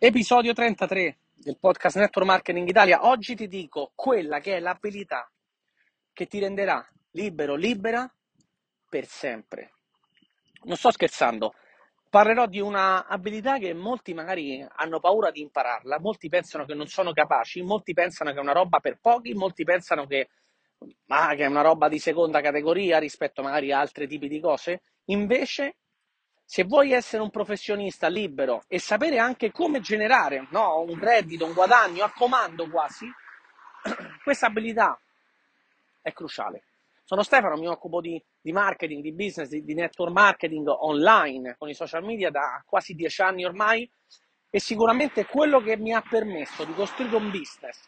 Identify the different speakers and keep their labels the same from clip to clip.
Speaker 1: Episodio 33 del podcast Network Marketing Italia. Oggi ti dico quella che è l'abilità che ti renderà libero, libera per sempre. Non sto scherzando, parlerò di una abilità che molti magari hanno paura di impararla, molti pensano che non sono capaci, molti pensano che è una roba per pochi, molti pensano che, ah, che è una roba di seconda categoria rispetto magari a altri tipi di cose. Invece se vuoi essere un professionista libero e sapere anche come generare no, un reddito, un guadagno a comando quasi, questa abilità è cruciale. Sono Stefano, mi occupo di, di marketing, di business, di, di, network marketing online con i social media da quasi dieci anni ormai e sicuramente quello che mi ha permesso di costruire un business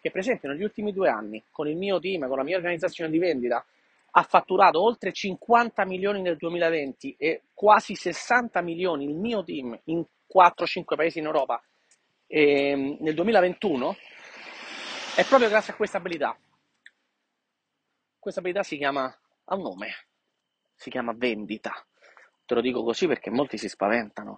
Speaker 1: che per esempio negli ultimi due anni con il mio team, con la mia organizzazione di vendita, ha fatturato oltre 50 milioni nel 2020 e quasi 60 milioni il mio team in 4-5 paesi in Europa ehm, nel 2021 è proprio grazie a questa abilità. Questa abilità si chiama, ha un nome, si chiama vendita. Te lo dico così perché molti si spaventano.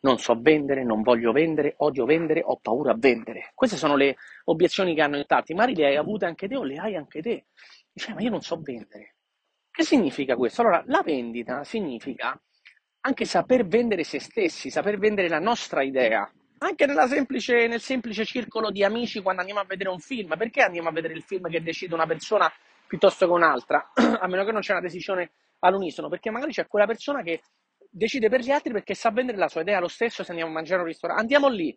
Speaker 1: Non so vendere, non voglio vendere, odio vendere, ho paura a vendere. Queste sono le obiezioni che hanno in tanti. Magari le hai avute anche te o le hai anche te. Dice, ma io non so vendere. Che significa questo? Allora, la vendita significa anche saper vendere se stessi, saper vendere la nostra idea. Anche semplice, nel semplice circolo di amici quando andiamo a vedere un film. Perché andiamo a vedere il film che decide una persona piuttosto che un'altra? a meno che non c'è una decisione all'unisono. Perché magari c'è quella persona che decide per gli altri perché sa vendere la sua idea lo stesso se andiamo a mangiare a un ristorante. Andiamo lì,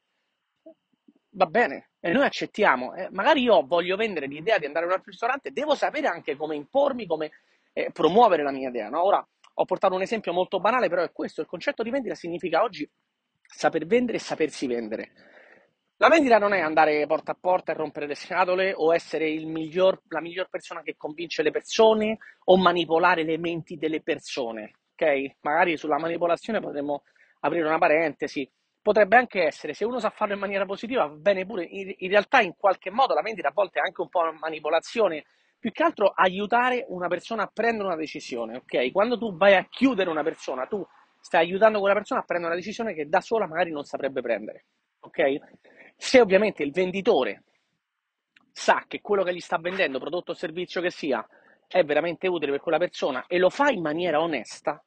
Speaker 1: va bene, e noi accettiamo. Eh, magari io voglio vendere l'idea di andare a un altro ristorante, devo sapere anche come impormi, come eh, promuovere la mia idea. No? Ora ho portato un esempio molto banale, però è questo: il concetto di vendita significa oggi saper vendere e sapersi vendere. La vendita non è andare porta a porta e rompere le scatole o essere miglior, la miglior persona che convince le persone o manipolare le menti delle persone. Ok? Magari sulla manipolazione potremmo aprire una parentesi potrebbe anche essere, se uno sa farlo in maniera positiva, va bene pure, in, in, realtà in qualche modo la vendita a volte è anche un po' una manipolazione, più che altro aiutare una persona a prendere una decisione, ok? Quando tu vai a chiudere una persona, tu stai aiutando quella persona a prendere una decisione che da sola magari non saprebbe prendere, ok? Se ovviamente il venditore sa che quello che gli sta vendendo, prodotto o servizio che sia, è veramente utile per quella persona e lo fa in maniera onesta,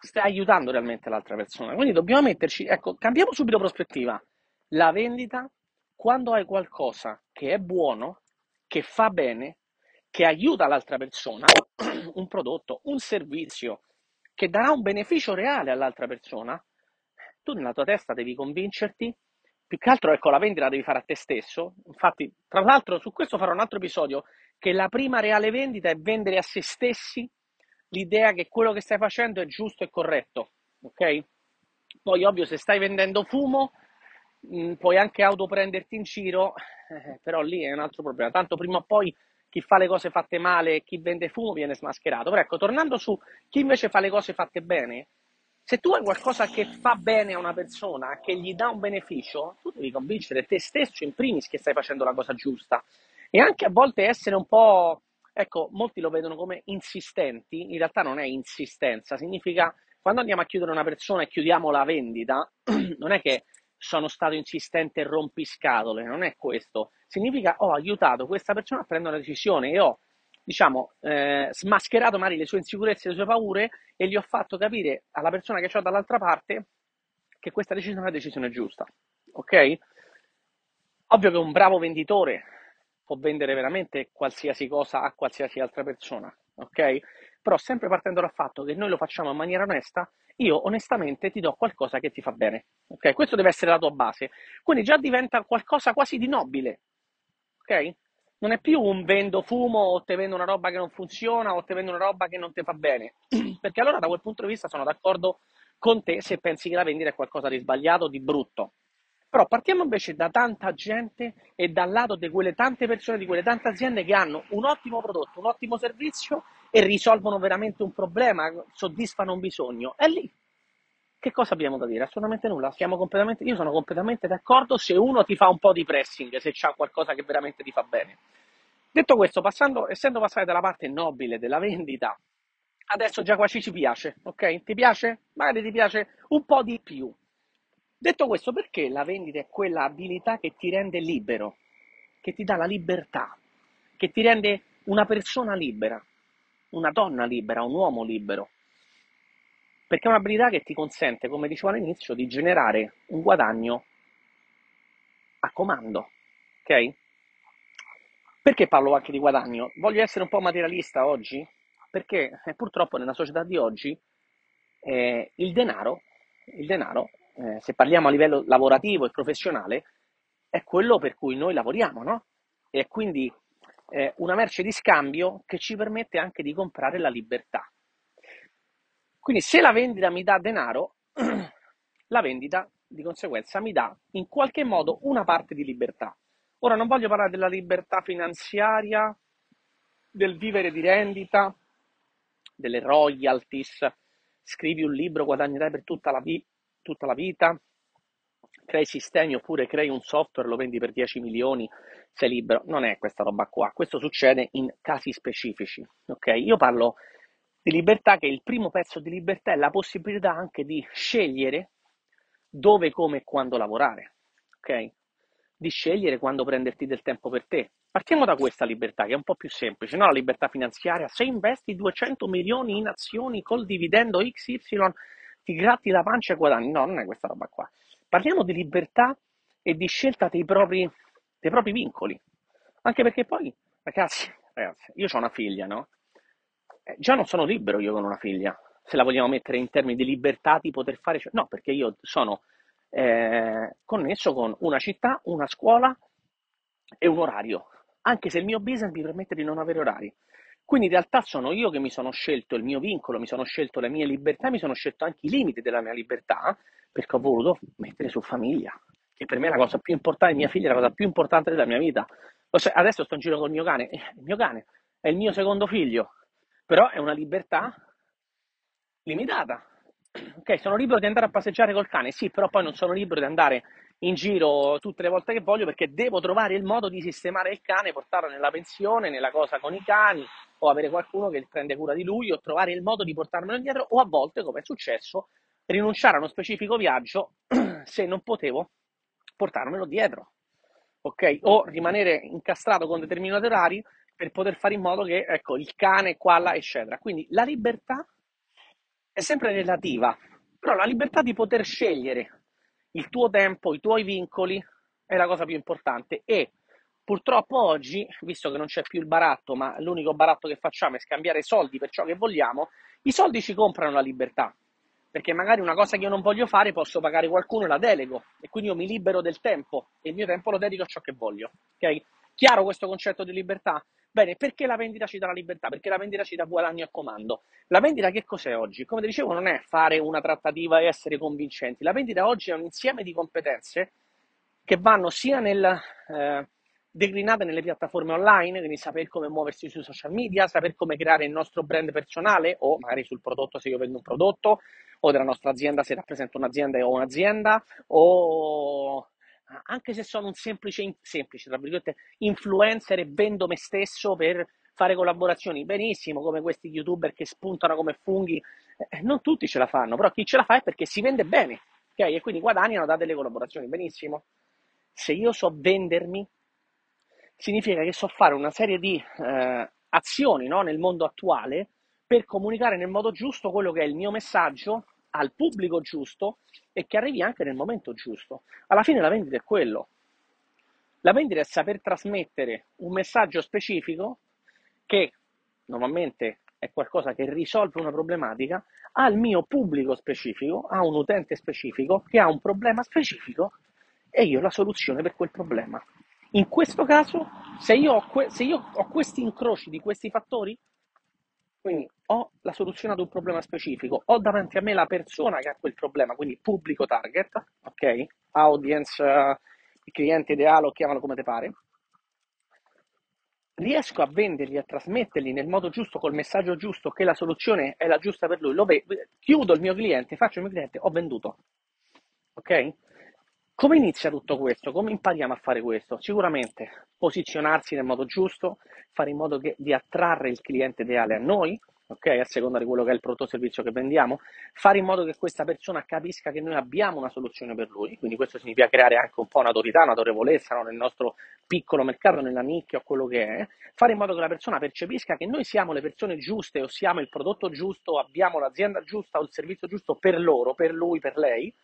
Speaker 1: stai aiutando realmente l'altra persona. Quindi dobbiamo metterci, ecco, cambiamo subito prospettiva. La vendita, quando hai qualcosa che è buono, che fa bene, che aiuta l'altra persona, un prodotto, un servizio, che darà un beneficio reale all'altra persona, tu nella tua testa devi convincerti, più che altro ecco la vendita la devi fare a te stesso, infatti tra l'altro su questo farò un altro episodio, che la prima reale vendita è vendere a se stessi l'idea che quello che stai facendo è giusto e corretto, ok? Poi, ovvio, se stai vendendo fumo, mh, mm, puoi anche autoprenderti in giro, eh, però lì è un altro problema. Tanto prima o poi chi fa le cose fatte male chi vende fumo viene smascherato. Però ecco, tornando su chi invece fa le cose fatte bene, se tu hai qualcosa che fa bene a una persona, che gli dà un beneficio, tu devi convincere te stesso in primis che stai facendo la cosa giusta. E anche a volte essere un po' Ecco, molti lo vedono come insistenti, in realtà non è insistenza, significa quando andiamo a chiudere una persona e chiudiamo la vendita, non è che sono stato insistente e rompiscatole, non è questo, significa ho aiutato questa persona a prendere una decisione e ho, diciamo, eh, smascherato magari le sue insicurezze, le sue paure e gli ho fatto capire alla persona che ho dall'altra parte che questa decisione è una decisione giusta, ok? Ovvio che un bravo venditore può vendere veramente qualsiasi cosa a qualsiasi altra persona, ok? Però sempre partendo dal fatto che noi lo facciamo in maniera onesta, io onestamente ti do qualcosa che ti fa bene, ok? Questo deve essere la tua base. Quindi già diventa qualcosa quasi di nobile, ok? Non è più un vendo fumo o te vendo una roba che non funziona o te vendo una roba che non ti fa bene, perché allora da quel punto di vista sono d'accordo con te se pensi che la vendita è qualcosa di sbagliato, di brutto. Però partiamo invece da tanta gente e dal lato di quelle tante persone, di quelle tante aziende che hanno un ottimo prodotto, un ottimo servizio e risolvono veramente un problema, soddisfano un bisogno. E lì che cosa abbiamo da dire? Assolutamente nulla. io sono completamente d'accordo se uno ti fa un po' di pressing, se c'è qualcosa che veramente ti fa bene. Detto questo, passando, essendo passati dalla parte nobile della vendita, adesso già quasi ci piace, ok? Ti piace? Magari ti piace un po' di più. Detto questo, perché la vendita è quella abilità che ti rende libero, che ti dà la libertà, che ti rende una persona libera, una donna libera, un uomo libero? Perché è un'abilità che ti consente, come dicevo all'inizio, di generare un guadagno a comando, ok? Perché parlo anche di guadagno? Voglio essere un po' materialista oggi? Perché eh, purtroppo nella società di oggi eh, il denaro, il denaro eh, se parliamo a livello lavorativo e professionale, è quello per cui noi lavoriamo, no? E quindi eh, una merce di scambio che ci permette anche di comprare la libertà. Quindi se la vendita mi dà denaro, la vendita di conseguenza mi dà in qualche modo una parte di libertà. Ora non voglio parlare della libertà finanziaria, del vivere di rendita, delle royalties, scrivi un libro, guadagnerai per tutta la, vi- tutta la vita, crei sistemi oppure crei un software, lo vendi per 10 milioni, sei libero. Non è questa roba qua, questo succede in casi specifici. Ok? Io parlo di libertà che il primo pezzo di libertà è la possibilità anche di scegliere dove, come e quando lavorare. Ok? Di scegliere quando prenderti del tempo per te. Partiamo da questa libertà che è un po' più semplice, no? La libertà finanziaria. Se investi 200 milioni in azioni col dividendo XY ti gratti la pancia e guadagni. No, non è questa roba qua. Parliamo di libertà e di scelta dei propri, dei propri vincoli. Anche perché poi, ragazzi, ragazzi io ho una figlia, no? Eh, già non sono libero io con una figlia, se la vogliamo mettere in termini di libertà di poter fare... No, perché io sono eh, connesso con una città, una scuola e un orario, anche se il mio business mi permette di non avere orari. Quindi in realtà sono io che mi sono scelto il mio vincolo, mi sono scelto le mie libertà, mi sono scelto anche i limiti della mia libertà, perché ho voluto mettere su famiglia, che per me è la cosa più importante, mia figlia è la cosa più importante della mia vita. Adesso sto in giro col mio cane, eh, il mio cane è il mio secondo figlio, però è una libertà limitata. Ok, sono libero di andare a passeggiare col cane, sì, però poi non sono libero di andare in giro tutte le volte che voglio perché devo trovare il modo di sistemare il cane, portarlo nella pensione, nella cosa con i cani, o avere qualcuno che prende cura di lui, o trovare il modo di portarmelo indietro, o a volte, come è successo, rinunciare a uno specifico viaggio se non potevo portarmelo dietro, ok? O rimanere incastrato con determinati orari per poter fare in modo che, ecco, il cane qua, là, eccetera. Quindi la libertà è sempre relativa, però la libertà di poter scegliere il tuo tempo, i tuoi vincoli è la cosa più importante e Purtroppo oggi, visto che non c'è più il baratto, ma l'unico baratto che facciamo è scambiare soldi per ciò che vogliamo, i soldi ci comprano la libertà. Perché magari una cosa che io non voglio fare posso pagare qualcuno e la delego e quindi io mi libero del tempo e il mio tempo lo dedico a ciò che voglio. Ok? Chiaro questo concetto di libertà? Bene, perché la vendita ci dà la libertà? Perché la vendita ci dà guadagno a comando. La vendita che cos'è oggi? Come dicevo, non è fare una trattativa e essere convincenti. La vendita oggi è un insieme di competenze che vanno sia nel eh, declinate nelle piattaforme online, quindi sapere come muoversi sui social media, sapere come creare il nostro brand personale o magari sul prodotto se io vendo un prodotto o della nostra azienda se rappresento un'azienda o un'azienda o anche se sono un semplice, semplice tra virgolette, influencer e vendo me stesso per fare collaborazioni, benissimo, come questi youtuber che spuntano come funghi, eh, non tutti ce la fanno, però chi ce la fa è perché si vende bene, ok? E quindi guadagnano da delle collaborazioni, benissimo. Se io so vendermi, significa che so fare una serie di eh, azioni no, nel mondo attuale per comunicare nel modo giusto quello che è il mio messaggio al pubblico giusto e che arrivi anche nel momento giusto. Alla fine la vendita è quello. La vendita è saper trasmettere un messaggio specifico che normalmente è qualcosa che risolve una problematica al mio pubblico specifico, a un utente specifico che ha un problema specifico e io la soluzione per quel problema. In questo caso, se io, ho, que- se io ho questi incroci di questi fattori, quindi ho la soluzione ad un problema specifico, ho davanti a me la persona che ha quel problema, quindi pubblico target, ok? Audience, uh, cliente ideale, o chiamalo come te pare. Riesco a vendergli, a trasmettergli nel modo giusto, col messaggio giusto, che la soluzione è la giusta per lui. Ve- chiudo il mio cliente, faccio il mio cliente, ho venduto. Ok? Come inizia tutto questo? Come impariamo a fare questo? Sicuramente posizionarsi nel modo giusto, fare in modo che, di attrarre il cliente ideale a noi, ok? A seconda di quello che è il prodotto o servizio che vendiamo, fare in modo che questa persona capisca che noi abbiamo una soluzione per lui, quindi questo significa creare anche un po' un'autorità, un'autorevolezza no? nel nostro piccolo mercato, nella nicchia o quello che è, fare in modo che la persona percepisca che noi siamo le persone giuste o siamo il prodotto giusto, abbiamo l'azienda giusta o il servizio giusto per loro, per lui, per lei.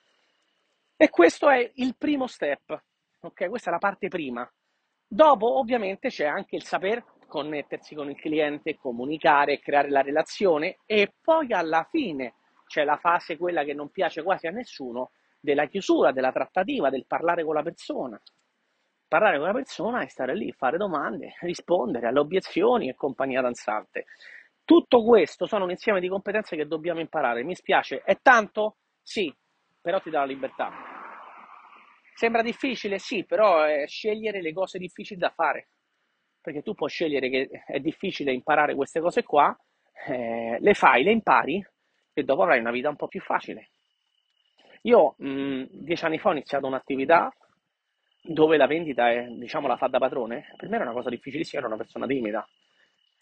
Speaker 1: E questo è il primo step, ok? Questa è la parte prima. Dopo, ovviamente, c'è anche il saper connettersi con il cliente, comunicare, creare la relazione e poi alla fine c'è la fase quella che non piace quasi a nessuno della chiusura, della trattativa, del parlare con la persona. Parlare con la persona e stare lì, fare domande, rispondere alle obiezioni e compagnia danzante. Tutto questo sono un insieme di competenze che dobbiamo imparare. Mi spiace, è tanto? Sì, però ti dà la libertà. Sembra difficile? Sì, però è scegliere le cose difficili da fare perché tu puoi scegliere che è difficile imparare queste cose qua, eh, le fai, le impari e dopo avrai una vita un po' più facile. Io mh, dieci anni fa ho iniziato un'attività dove la vendita è, diciamo, la fa da padrone. Per me era una cosa difficilissima, ero una persona timida.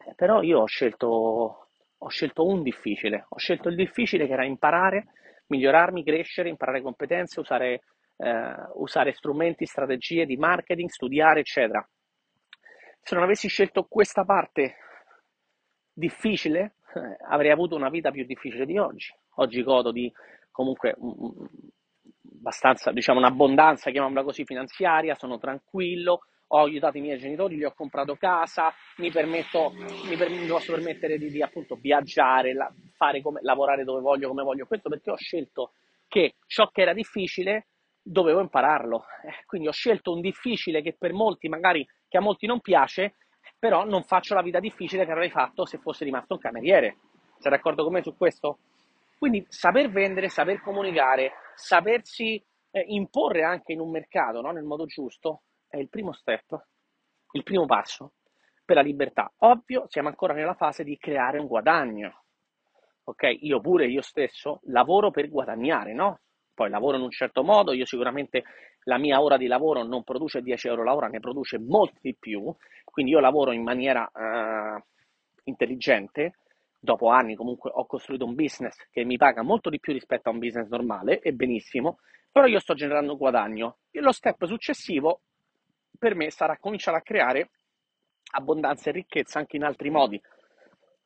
Speaker 1: Eh, però io ho scelto, ho scelto un difficile. Ho scelto il difficile che era imparare, migliorarmi, crescere, imparare competenze, usare, eh, usare strumenti, strategie di marketing, studiare, eccetera se non avessi scelto questa parte difficile, eh, avrei avuto una vita più difficile di oggi. Oggi godo di comunque abbastanza, diciamo, un'abbondanza, chiamiamola così, finanziaria, sono tranquillo, ho aiutato i miei genitori, gli ho comprato casa, mi, permetto, mi, per, mi posso permettere di, di appunto viaggiare, la, come, lavorare dove voglio, come voglio, questo perché ho scelto che ciò che era difficile dovevo impararlo. Eh, quindi ho scelto un difficile che per molti magari che a molti non piace, però non faccio la vita difficile che avrei fatto se fosse rimasto un cameriere. Sei d'accordo con me su questo? Quindi saper vendere, saper comunicare, sapersi eh, imporre anche in un mercato no? nel modo giusto è il primo step, il primo passo per la libertà. Ovvio, siamo ancora nella fase di creare un guadagno. Ok, io pure, io stesso, lavoro per guadagnare, no? Poi lavoro in un certo modo, io sicuramente la mia ora di lavoro non produce 10 euro l'ora, ne produce molti di più, quindi io lavoro in maniera uh, intelligente, dopo anni comunque ho costruito un business che mi paga molto di più rispetto a un business normale, e benissimo, però io sto generando guadagno. E lo step successivo per me sarà cominciare a creare abbondanza e ricchezza anche in altri modi,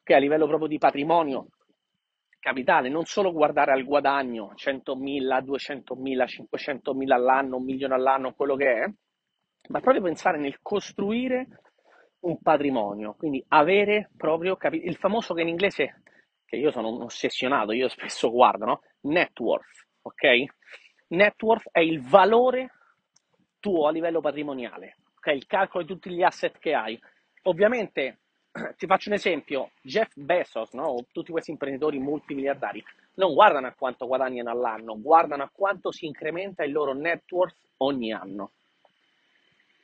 Speaker 1: che a livello proprio di patrimonio capitale, non solo guardare al guadagno, 100.000, 200.000, 500.000 all'anno, un milione all'anno, quello che è, ma proprio pensare nel costruire un patrimonio, quindi avere proprio capi- il famoso che in inglese, che io sono un ossessionato, io spesso guardo, no? Net worth, ok? Net worth è il valore tuo a livello patrimoniale, ok? Il calcolo di tutti gli asset che hai. Ovviamente ti faccio un esempio, Jeff Bezos, no? tutti questi imprenditori multimiliardari, non guardano a quanto guadagnano all'anno, guardano a quanto si incrementa il loro net worth ogni anno.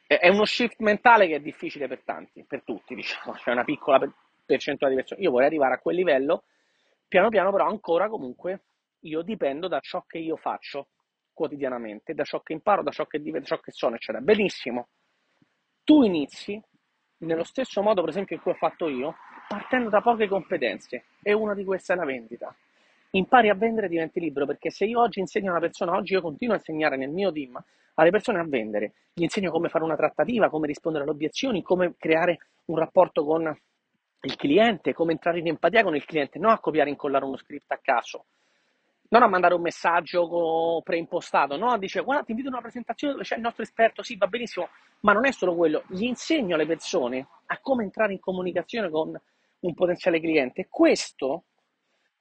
Speaker 1: È uno shift mentale che è difficile per tanti, per tutti, diciamo, c'è una piccola percentuale di persone. Io vorrei arrivare a quel livello, piano piano però ancora comunque io dipendo da ciò che io faccio quotidianamente, da ciò che imparo, da ciò che, da ciò che sono, eccetera. Benissimo. Tu inizi nello stesso modo, per esempio, in cui ho fatto io, partendo da poche competenze, e una di queste è la vendita. Impari a vendere e diventi libero, perché se io oggi insegno a una persona, oggi io continuo a insegnare nel mio team alle persone a vendere, gli insegno come fare una trattativa, come rispondere alle obiezioni, come creare un rapporto con il cliente, come entrare in empatia con il cliente, non a copiare e incollare uno script a caso, non a mandare un messaggio preimpostato, no? Dice guarda ti invito a una presentazione dove c'è il nostro esperto, sì va benissimo, ma non è solo quello, gli insegno alle persone a come entrare in comunicazione con un potenziale cliente questo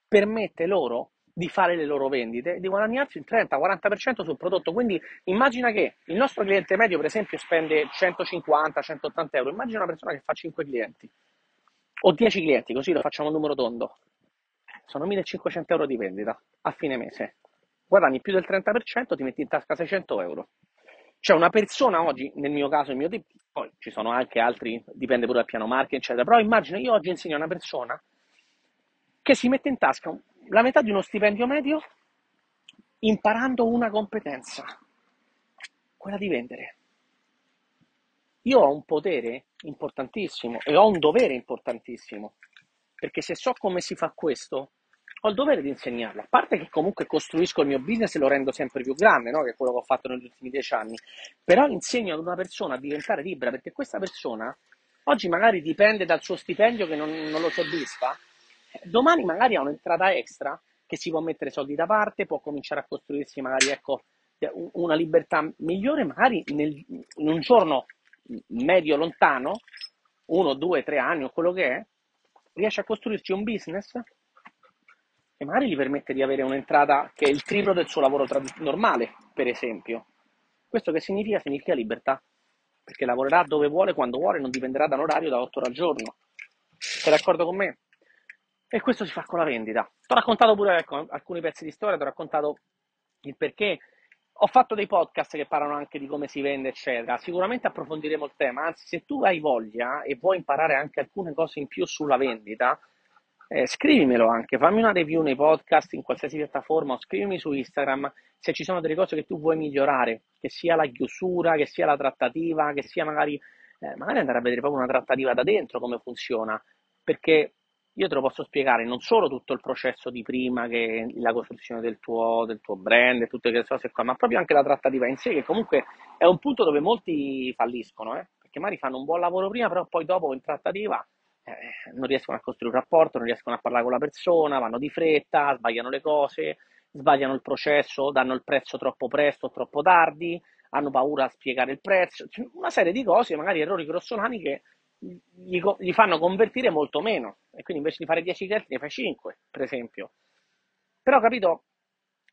Speaker 1: permette loro di fare le loro vendite e di guadagnarsi il 30-40% sul prodotto. Quindi immagina che il nostro cliente medio, per esempio, spende 150-180 euro. Immagina una persona che fa 5 clienti o 10 clienti, così lo facciamo un numero tondo sono 1500 euro di vendita a fine mese. Guadagni più del 30%, ti metti in tasca 600 euro. C'è una persona oggi, nel mio caso, il mio tipo, poi ci sono anche altri, dipende pure dal piano marketing, eccetera, però immagino io oggi insegno a una persona che si mette in tasca la metà di uno stipendio medio imparando una competenza, quella di vendere. Io ho un potere importantissimo e ho un dovere importantissimo perché se so come si fa questo, ho il dovere di insegnarlo. A parte che comunque costruisco il mio business e lo rendo sempre più grande, no? che è quello che ho fatto negli ultimi dieci anni, però insegno ad una persona a diventare libera perché questa persona oggi magari dipende dal suo stipendio che non, non lo soddisfa, domani magari ha un'entrata extra che si può mettere soldi da parte, può cominciare a costruirsi magari ecco, una libertà migliore, magari nel, in un giorno medio lontano, uno, due, tre anni o quello che è, riesce a costruirsi un business e magari gli permette di avere un'entrata che è il triplo del suo lavoro trad- normale, per esempio. Questo che significa? Significa libertà, perché lavorerà dove vuole, quando vuole, non dipenderà da un orario da 8 ore al giorno. Sei d'accordo con me? E questo si fa con la vendita. Ti ho raccontato pure ecco, alcuni pezzi di storia, ti ho raccontato il perché. Ho fatto dei podcast che parlano anche di come si vende, eccetera. Sicuramente approfondiremo il tema. Anzi, se tu hai voglia e vuoi imparare anche alcune cose in più sulla vendita, eh, scrivimelo anche, fammi una review nei podcast in qualsiasi piattaforma o scrivimi su Instagram se ci sono delle cose che tu vuoi migliorare, che sia la chiusura, che sia la trattativa, che sia magari, eh, magari andare a vedere proprio una trattativa da dentro come funziona, perché io te lo posso spiegare non solo tutto il processo di prima, che la costruzione del tuo, del tuo brand e tutte queste cose qua, ma proprio anche la trattativa in sé, che comunque è un punto dove molti falliscono, eh? perché magari fanno un buon lavoro prima, però poi dopo in trattativa eh, non riescono a costruire un rapporto, non riescono a parlare con la persona, vanno di fretta, sbagliano le cose, sbagliano il processo, danno il prezzo troppo presto o troppo tardi, hanno paura a spiegare il prezzo, cioè, una serie di cose, magari errori grossolani che gli, gli, fanno convertire molto meno e quindi invece di fare 10 clienti ne fai 5, per esempio. Però capito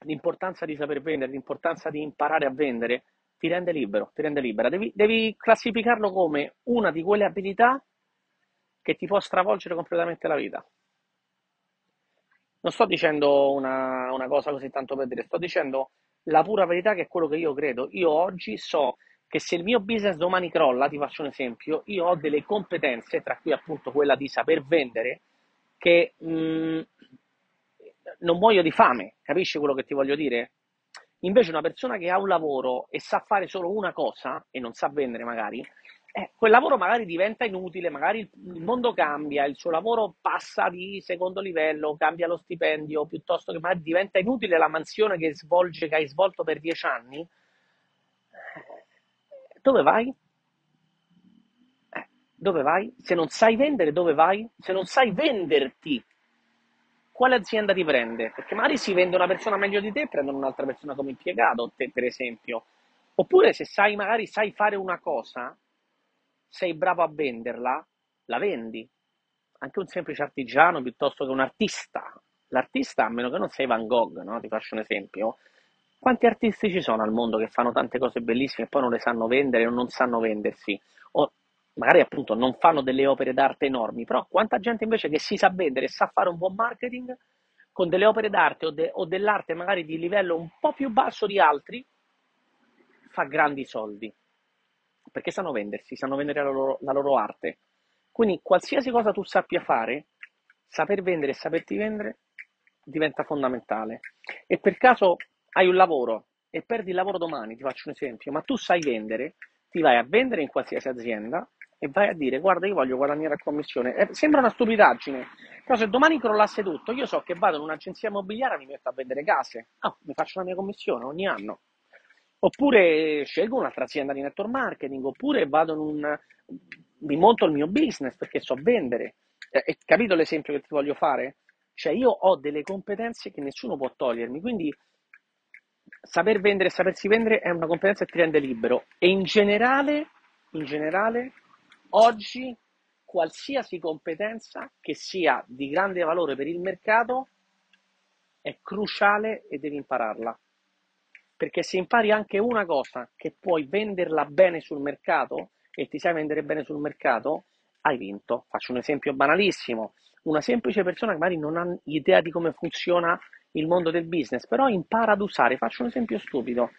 Speaker 1: l'importanza di saper vendere, l'importanza di imparare a vendere, ti rende libero, ti rende libera. Devi, devi classificarlo come una di quelle abilità che ti può stravolgere completamente la vita. Non sto dicendo una, una cosa così tanto per dire, sto dicendo la pura verità che è quello che io credo. Io oggi so che se il mio business domani crolla, ti faccio un esempio, io ho delle competenze, tra cui appunto quella di saper vendere, che mh, mm, non muoio di fame, capisci quello che ti voglio dire? Invece una persona che ha un lavoro e sa fare solo una cosa e non sa vendere magari, eh, quel lavoro magari diventa inutile, magari il mondo cambia, il suo lavoro passa di secondo livello, cambia lo stipendio, piuttosto che magari diventa inutile la mansione che svolge, che hai svolto per dieci anni. Dove vai? Eh, dove vai? Se non sai vendere, dove vai? Se non sai venderti, quale azienda ti prende? Perché magari si vende una persona meglio di te, prendono un'altra persona come impiegato, te per esempio. Oppure se sai, magari sai fare una cosa, sei bravo a venderla, la vendi. Anche un semplice artigiano piuttosto che un artista. L'artista, a meno che non sei Van Gogh, no? ti faccio un esempio, quanti artisti ci sono al mondo che fanno tante cose bellissime e poi non le sanno vendere o non sanno vendersi? O magari appunto non fanno delle opere d'arte enormi, però quanta gente invece che si sa vendere e sa fare un buon marketing con delle opere d'arte o, de- o dell'arte magari di livello un po' più basso di altri, fa grandi soldi perché sanno vendersi, sanno vendere la loro, la loro arte. Quindi qualsiasi cosa tu sappia fare, saper vendere e saperti vendere diventa fondamentale. E per caso hai un lavoro e perdi il lavoro domani, ti faccio un esempio, ma tu sai vendere, ti vai a vendere in qualsiasi azienda e vai a dire guarda io voglio guadagnare a commissione. Eh, sembra una stupidaggine, però se domani crollasse tutto, io so che vado in un'agenzia immobiliare e mi metto a vendere case, ah, mi faccio la mia commissione ogni anno. Oppure scelgo un'altra azienda di network marketing, oppure vado in un... mi monto il mio business perché so vendere. Eh, capito l'esempio che ti voglio fare? Cioè io ho delle competenze che nessuno può togliermi, quindi saper vendere e sapersi vendere è una competenza che ti rende libero. E in generale, in generale, oggi qualsiasi competenza che sia di grande valore per il mercato è cruciale e devi impararla perché se impari anche una cosa che puoi venderla bene sul mercato e ti sai vendere bene sul mercato, hai vinto. Faccio un esempio banalissimo. Una semplice persona che magari non ha idea di come funziona il mondo del business, però impara ad usare, faccio un esempio stupido,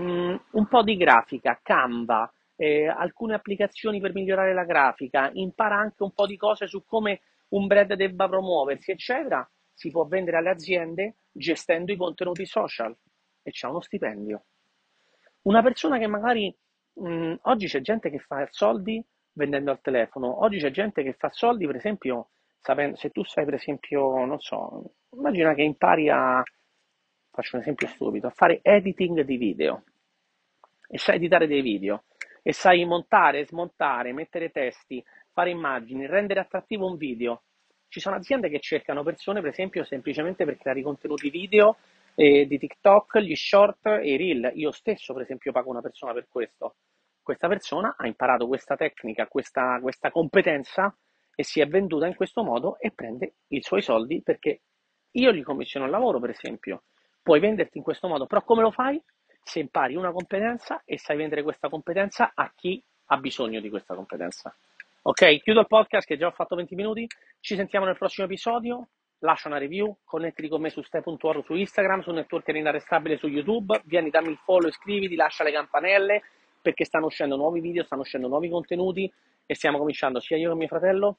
Speaker 1: mm, un po' di grafica, Canva, eh, alcune applicazioni per migliorare la grafica, impara anche un po' di cose su come un brand debba promuoversi, eccetera, si può vendere alle aziende gestendo i contenuti social. E c'ha uno stipendio. Una persona che magari mh, oggi c'è gente che fa soldi vendendo al telefono, oggi c'è gente che fa soldi, per esempio, sapendo, se tu sai per esempio, non so, immagina che impari a, faccio un esempio stupido, a fare editing di video e sai editare dei video e sai montare, smontare, mettere testi, fare immagini, rendere attrattivo un video. Ci sono aziende che cercano persone, per esempio, semplicemente per creare contenuti video eh, di TikTok, gli short e i reel. Io stesso, per esempio, pago una persona per questo. Questa persona ha imparato questa tecnica, questa, questa competenza e si è venduta in questo modo e prende i suoi soldi perché io gli commissiono il lavoro, per esempio. Puoi venderti in questo modo, però come lo fai? Se impari una competenza e sai vendere questa competenza a chi ha bisogno di questa competenza. Ok, chiudo il podcast che già ho fatto 20 minuti. Ci sentiamo nel prossimo episodio. Lascia una review, connettiti con me su step.org su Instagram, su Networker Inarrestabile su YouTube. Vieni, dammi il follow, iscriviti, lascia le campanelle perché stanno uscendo nuovi video, stanno uscendo nuovi contenuti e stiamo cominciando sia io che mio fratello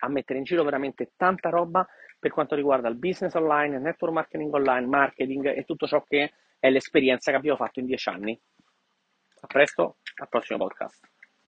Speaker 1: a mettere in giro veramente tanta roba per quanto riguarda il business online, network marketing online, marketing e tutto ciò che è l'esperienza che abbiamo fatto in dieci anni. A presto, al prossimo podcast.